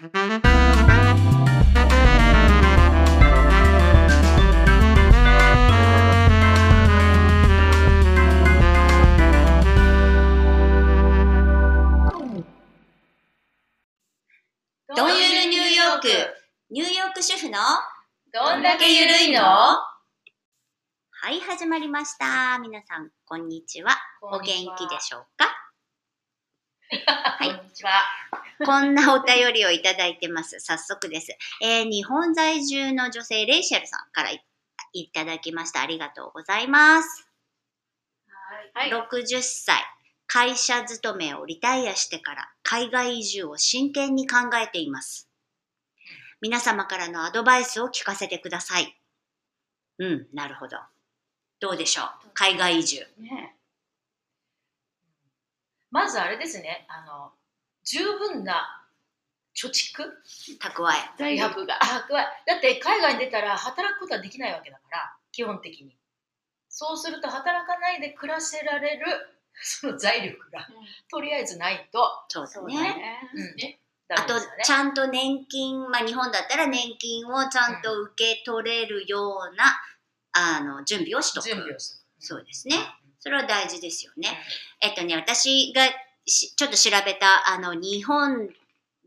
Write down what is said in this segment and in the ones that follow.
どんゆるニューヨーク？ニューヨーク主婦の？どんだけゆるいの？はい、始まりました。皆さん、こんにちは。お元気でしょうか？はい。こんにちは。こんなお便りをいただいてます。早速です。えー日本在住の女性、レイシェルさんからいいただきました。ありがとうございます。はい。60歳、会社勤めをリタイアしてから海外移住を真剣に考えています。皆様からのアドバイスを聞かせてください。うん、なるほど。どうでしょう？海外移住。ねまずあれですね、あの、十分な貯蓄？蓄え。財力が。あ加えだって海外に出たら働くことはできないわけだから、基本的に。そうすると働かないで暮らせられる その財力が、とりあえずないと、そうだそうね。だね。うんあとちゃんと年金、まあ日本だったら年金をちゃんと受け取れるような、あの、準備をしとく。準備をする。そうですね。それは大事ですよね。えっとね、私がしちょっと調べた、あの、日本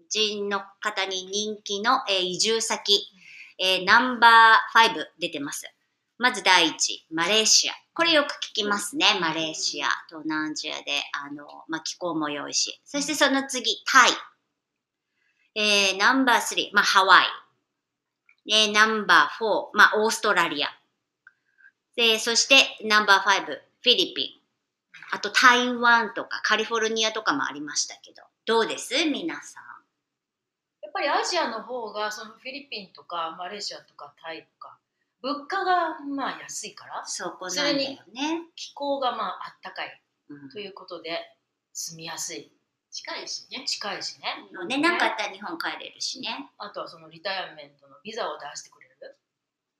人の方に人気の、えー移住先、えーナンバー5出てます。まず第一、マレーシア。これよく聞きますね。マレーシア、東南アジアで、あの、まあ、気候も良いし。そしてその次、タイ。えーナンバー3、まあ、ハワイ。えーナンバー4、まあ、オーストラリア。で、そしてナンバー5、フィリピン。あと台湾とかカリフォルニアとかもありましたけど、どうです？皆さん。やっぱりアジアの方がそのフィリピンとかマレーシアとかタイとか物価がまあ安いからそこなんだよね。気候がまああったかいうんということで住みやすい近いしね。近いしねのね、なんかあったら日本帰れるしね。あとはそのリタイアメントのビザを出してくれる？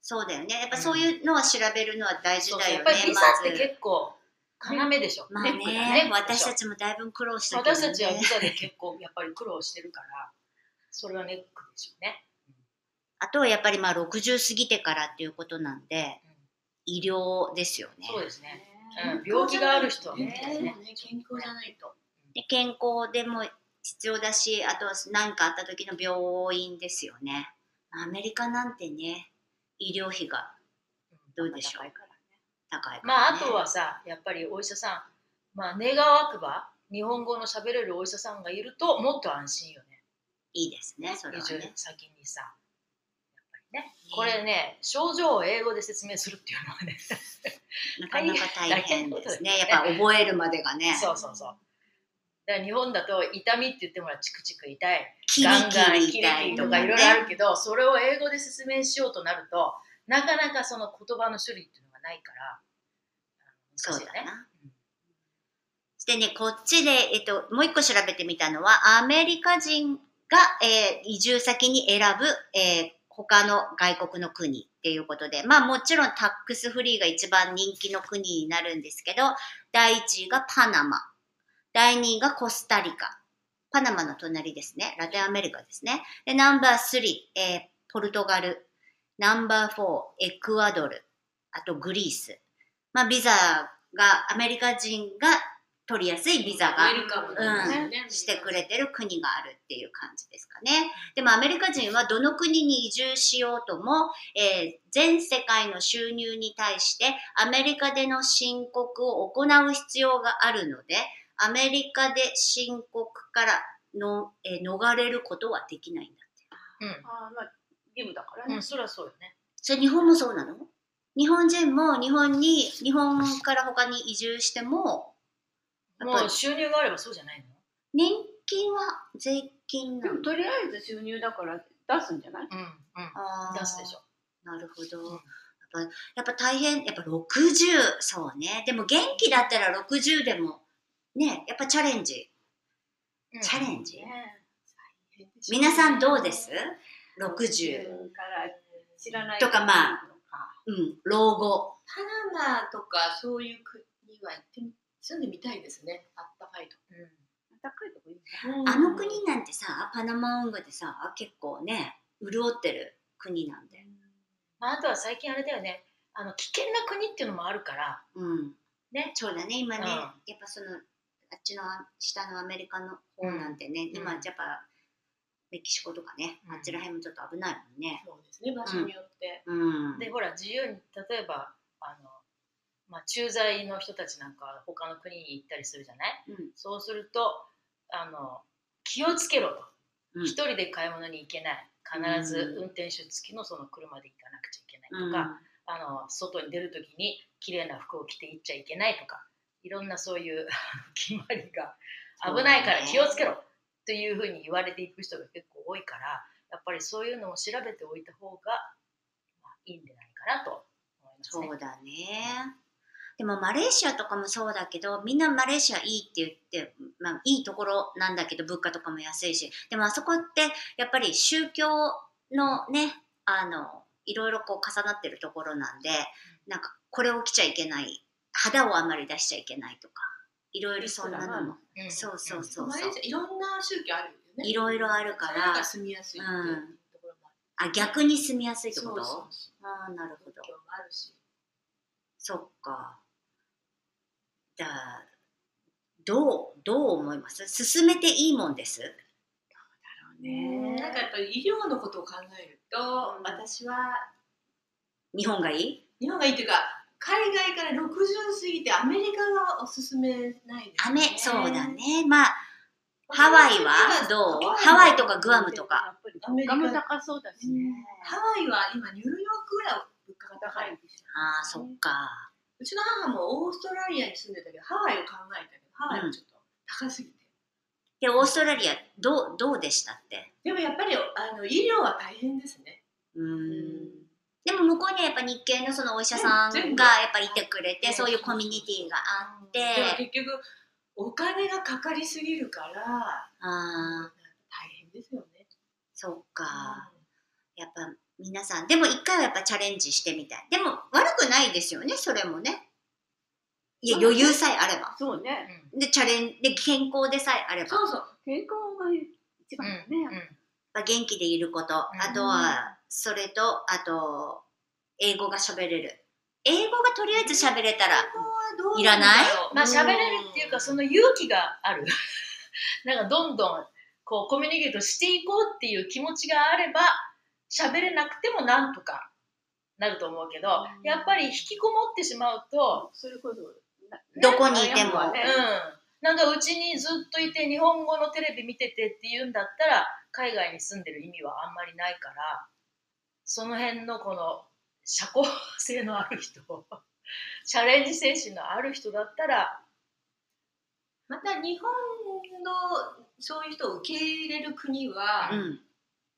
そうだよね。やっぱそういうのは調べるのは大事そうそうだよね。やっぱりビザって。結構要でしょ、まあネックだね私たちもだいぶ苦労したけど、ね。私たちはビザで結構やっぱり苦労してるからそれはネックでしょうね、あとはやっぱりまあ60過ぎてからっていうことなんで、うん医療ですよね。そうですね、うん、病気がある人はね健康じゃないと。で健康でも必要だし、あとは何かあった時の病院ですよね。アメリカなんてね、医療費がどうでしょう高いね。まああとはさやっぱりお医者さんまあ願わくば日本語の喋れるお医者さんがいるともっと安心よねいいですね、それはね。先にさやっぱりねこれね症状を英語で説明するっていうのはね なかなか大変ですね。や大変っぱ覚えるまでがね。そうそうそうだから日本だと痛みって言ってもらチクチク痛いガンガンキリとかいろいろあね。るけどそれを英語で説明しようとなるとなかなかその言葉の種類っていうのがないから難しいよね。だな。そしてね、こっちで、えっと、もう一個調べてみたのは、アメリカ人が、えー移住先に選ぶ、えー他の外国の国っていうことで、まあもちろんタックスフリーが一番人気の国になるんですけど、第1位がパナマ、第2位がコスタリカ、パナマの隣ですね、ラテンアメリカですね。で、ナンバー3、えーポルトガル、ナンバー4、エクアドル、あとグリース。まあビザが、アメリカ人が取りやすいビザが、うん、してくれてる国があるっていう感じですかね。でもアメリカ人はどの国に移住しようとも、えー全世界の収入に対してアメリカでの申告を行う必要があるので、アメリカで申告からの、えー逃れることはできないんだって。うんあーまあ義務だからねうん、。そりゃそうよね。それ日本もそうなの？日本人も日本に、日本から他に移住しても、やっぱりもう収入があればそうじゃないの？年金は税金なの？とりあえず収入だから出すんじゃない？うん、うん。出すでしょ。なるほど。うんやっぱやっぱ大変、やっぱ60、そうね。でも元気だったら60でも、ね、やっぱチャレンジ。うんチャレンジ？ね皆さんどうです ?60。から知らないとかまあうん、老後。パナマとかそういう国は行ってみ住んでみたいですね。あったかいと。うん。かいとこいいね。あの国なんてさパナマ運河でさ結構ね潤ってる国なんで。まあ、あとは最近あれだよね。あの危険な国っていうのもあるから。うん。ね。そうだね。今ね、うん。やっぱそのあっちの下のアメリカの方なんてね、うん。今やっぱメキシコとかね、うん。あっちらへんもちょっと危ないもんね。そうですね場所によって、うん。でほら自由に例えばあの、まあ、駐在の人たちなんかは他の国に行ったりするじゃない？うん。そうするとあの気をつけろと。うん。一、人で買い物に行けない。必ず運転手付きのその車で行かなくちゃいけないとか、あの外に出る時に綺麗な服を着て行っちゃいけないとかいろんなそういう 決まりが。危ないから気をつけろというふうに言われていく人が結構多いからやっぱりそういうのを調べておいた方が、まあ、いいんじゃないかなと思いますね。そうだね。でもマレーシアとかもそうだけどみんなマレーシアいいって言って、まあ、いいところなんだけど物価とかも安いしでもあそこってやっぱり宗教のねあのいろいろこう重なってるところなんでなんかこれを着ちゃいけない肌をあんまり出しちゃいけないとかいろいろそんなのも。うんそうそうそういろんな宗教あるよね。いろいろあるから。住みやすいうところもあ逆に住みやすいってこと？そうそうそう。ああなるほど。そっか。だどう、どう思います？進めていいもんです？ね。なんかやっぱり医療のことを考えると、私は日本がいい？日本がいいっていうか海外から60過ぎてアメリカはおすすめないですねアメ、そうだね。まあ、ハワイはどう？ハワイとかグアムとか。やっぱり物価も高そうだしね。ハワイは今ニューヨークぐらい物価が高い高いでしょ。ああ、そっか。うちの母もオーストラリアに住んでたけどハワイを考えたけどハワイはちょっと高すぎて、で、オーストラリア、どう、どうでしたって？でもやっぱりあの医療は大変ですねうーん。でも向こうにはやっぱ日系のそのお医者さんがやっぱいてくれて、うんそういうコミュニティがあって、でも結局お金がかかりすぎるからああ、大変ですよねそっか。やっぱ皆さん、でも一回はやっぱチャレンジしてみたい。でも悪くないですよね、それもね。いや、余裕さえあれば。そうね。で、チャレンで、健康でさえあれば。そうそう健康が一番だね。まあ、元気でいること、あとは、それと、あと、英語が喋れる。英語がとりあえず喋れたら、いらない？まあ喋れるっていうかその勇気がある。なんかどんどんこうコミュニケートしていこうっていう気持ちがあれば喋れなくてもなんとかなると思うけどやっぱり引きこもってしまうと、それこそ、などこにいても。うん。なんかうちにずっといて日本語のテレビ見ててっていうんだったら海外に住んでる意味はあんまりないからその辺のこの社交性のある人 チャレンジ精神のある人だったらまた日本のそういう人を受け入れる国は、うん。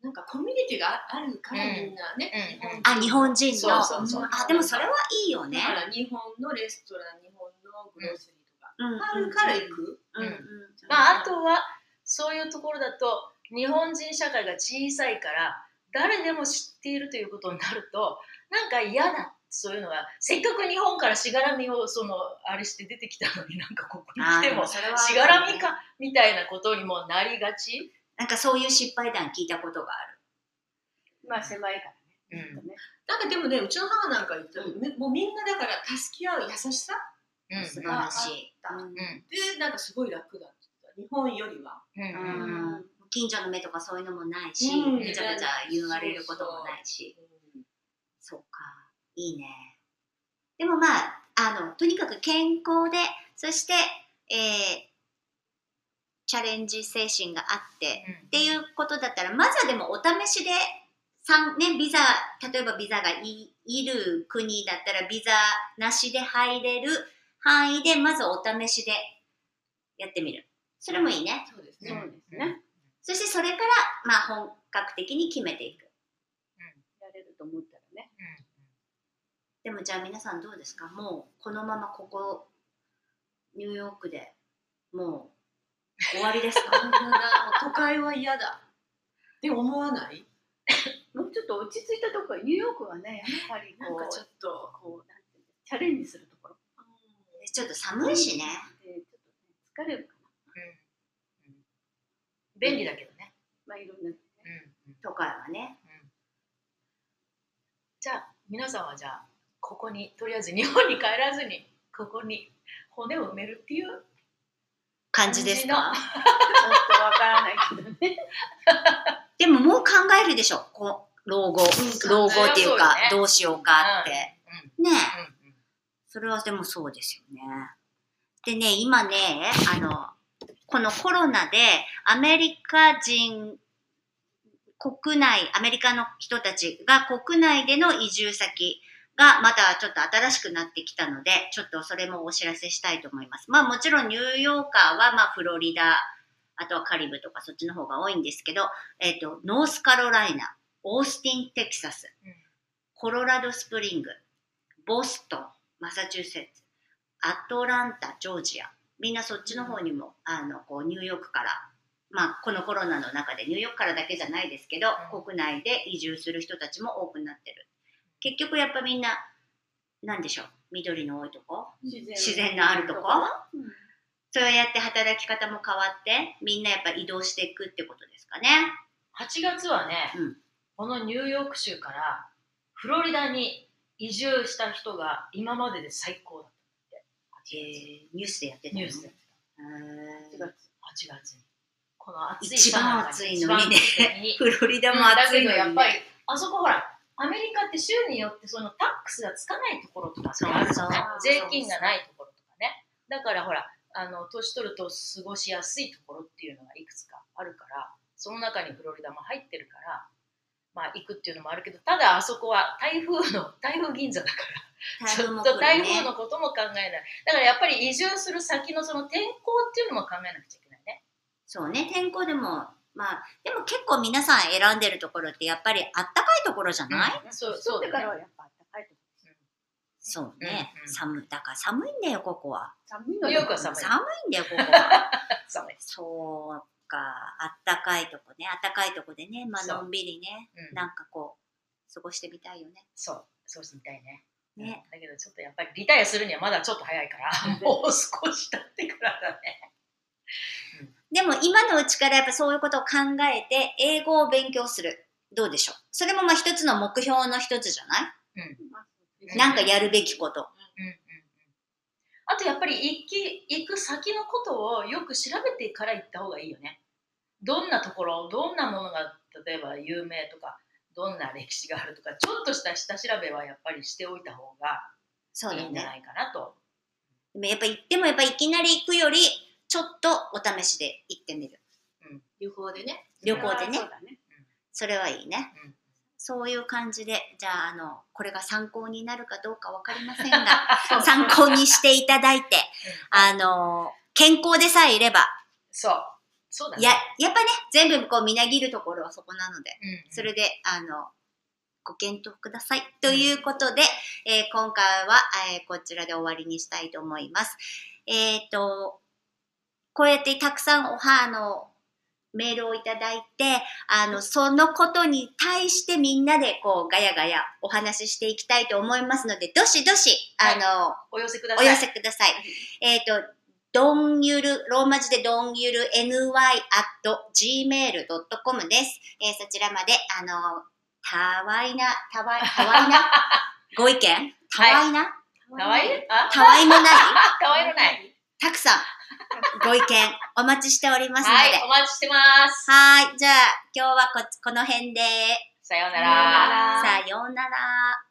なんかコミュニティがあるからうんみんなね、うんあ、日本人の。あ、でもそれはいいよね。だ。から日本のレストラン日本のグロスリーとか、うん。あるから行く、うん。うん。まあ、あとはそういうところだと日本人社会が小さいから誰でも知っているということになると なんか嫌だ。そういうのがせっかく日本からしがらみをそのあれして出てきたのになんかここに来てもしがらみかみたいなことにもなりがち、なんかそういう失敗談聞いたことがある。まあ狭いからね。うん。ね。なんかでもねうちの母なんか言ったら、うめもうみんなだから助け合う優しさうん。素晴らしい。あうん。でなんかすごい楽だって言った。日本よりは。うん。ううんん近所の目とかそういうのもないし、うんめちゃめちゃ言われることもないし。そうか、いいね。でもまあ、あの、とにかく健康で、そして、えーチャレンジ精神があって、っていうことだったら、まずはでもお試しで、三ね、ビザ、例えばビザがいいる国だったら、ビザなしで入れる範囲で、まずお試しでやってみる。それもいいね。そうですね、そうですね。そしてそれから、まあ本格的に決めていく。やれると思ったらね。でもじゃあ皆さんどうですか？もうこのままここニューヨークでもう終わりですか？都会は嫌だ。って思わない？もうちょっと落ち着いたところ、ニューヨークはね、やっぱりなんかちょっと、こうなんてチャレンジするところ。ちょっと寒いしね。でちょっとね、疲れるか便利だけどね。まあいろんなうんうん都会はね。うんじゃあ皆さんはじゃあここにとりあえず日本に帰らずにここに骨を埋めるっていう感じですか？ちょっとわからないけどね。でももう考えるでしょ。こう老後、老後っていうか、ねどうしようかって。ねえ。うんうんそれはでもそうですよね。でね、今ね、あの、このコロナでアメリカ人、国内、アメリカの人たちが国内での移住先がまたちょっと新しくなってきたので、ちょっとそれもお知らせしたいと思います。まあもちろんニューヨーカーはまあフロリダ、あとはカリブとかそっちの方が多いんですけど、えっ、と、ノースカロライナ、オースティン、テキサス、うんコロラドスプリング、ボストン、マサチューセッツ、アトランタ、ジョージア、みんなそっちの方にも、あのこうニューヨークから、まあ、このコロナの中でニューヨークからだけじゃないですけど、うん国内で移住する人たちも多くなってる。結局やっぱみんな、なんでしょう、緑の多いとこ？自自然のあるとこ？うん。そうやって働き方も変わって、みんなやっぱ移動していくってことですかね。8月はね、うん。このニューヨーク州からフロリダに移住した人が今までで最高だえー、ニュースでやってたの？ニュースでへー8月8月。にこの暑い一番暑いのにね。フロリダも暑いのに、ね。どやっぱりあそこほらアメリカって州によってそのタックスがつかないところとかそうあるじゃない税金がないところとかね。だからほらあの年取ると過ごしやすいところっていうのがいくつかあるからその中にフロリダも入ってるからまあ行くっていうのもあるけどただあそこは台風の 台風銀座だからちょっと台風のことも考えない。だからやっぱり移住する先のその天候っていうのも考えなくちゃいけないね。そうね、天候でも、まあ、でも結構皆さん選んでるところってやっぱりあったかいところじゃない、うん。そうそそううだねからはやっぱ暖かいとこそうね、うんうん寒い。だから寒いんだよ、ここは。寒いのニューヨークは寒い。寒いんだよ、ここは。そうねそうか、あったかいとこね、あったかいとこでね、まあのんびりね、うん。なんかこう、過ごしてみたいよね。そう。そうしてみたいね。ね。だけどちょっとやっぱりリタイアするにはまだちょっと早いから もう少し経ってからだね。でも今のうちからやっぱそういうことを考えて、英語を勉強する。どうでしょう？それもまあ一つの目標の一つじゃない、うん。なんかやるべきこと。うんうんうんあとやっぱり行き行く先のことをよく調べてから行った方がいいよねどんなところどんなものが例えば有名とかどんな歴史があるとかちょっとした下調べはやっぱりしておいた方が。いいんじゃないかなとでもやっぱ行ってもやっぱいきなり行くより、ちょっとお試しで行ってみる。旅行でね。旅行でねそうだねそれはいいね。うんそういう感じで、じゃあ、あの、これが参考になるかどうかわかりませんが、参考にしていただいて、あの、健康でさえいれば、そう。そうだね。や、やっぱね、全部こうみなぎるところはそこなので、うんうん。それで、あの、ご検討ください。ということで、えー今回は、えーこちらで終わりにしたいと思います。えっ、と、こうやってたくさんおは、あの、メールをいただいて、あの、そのことに対してみんなでこうガヤガヤお話ししていきたいと思いますので、どしどし、あの、お寄せください。お寄せください。えっ、と、どんゆる、ローマ字でどんゆる ny.gmail.com です。えーそちらまで、あの、たわいな、たわい、たわいな、ご意見？たわいな、かわいいあ？たわいのない？かわいのない。たくさん、ご意見お待ちしておりますので。はい、お待ちしてます。はい、じゃあ今日はここの辺で。さようなら。さようなら。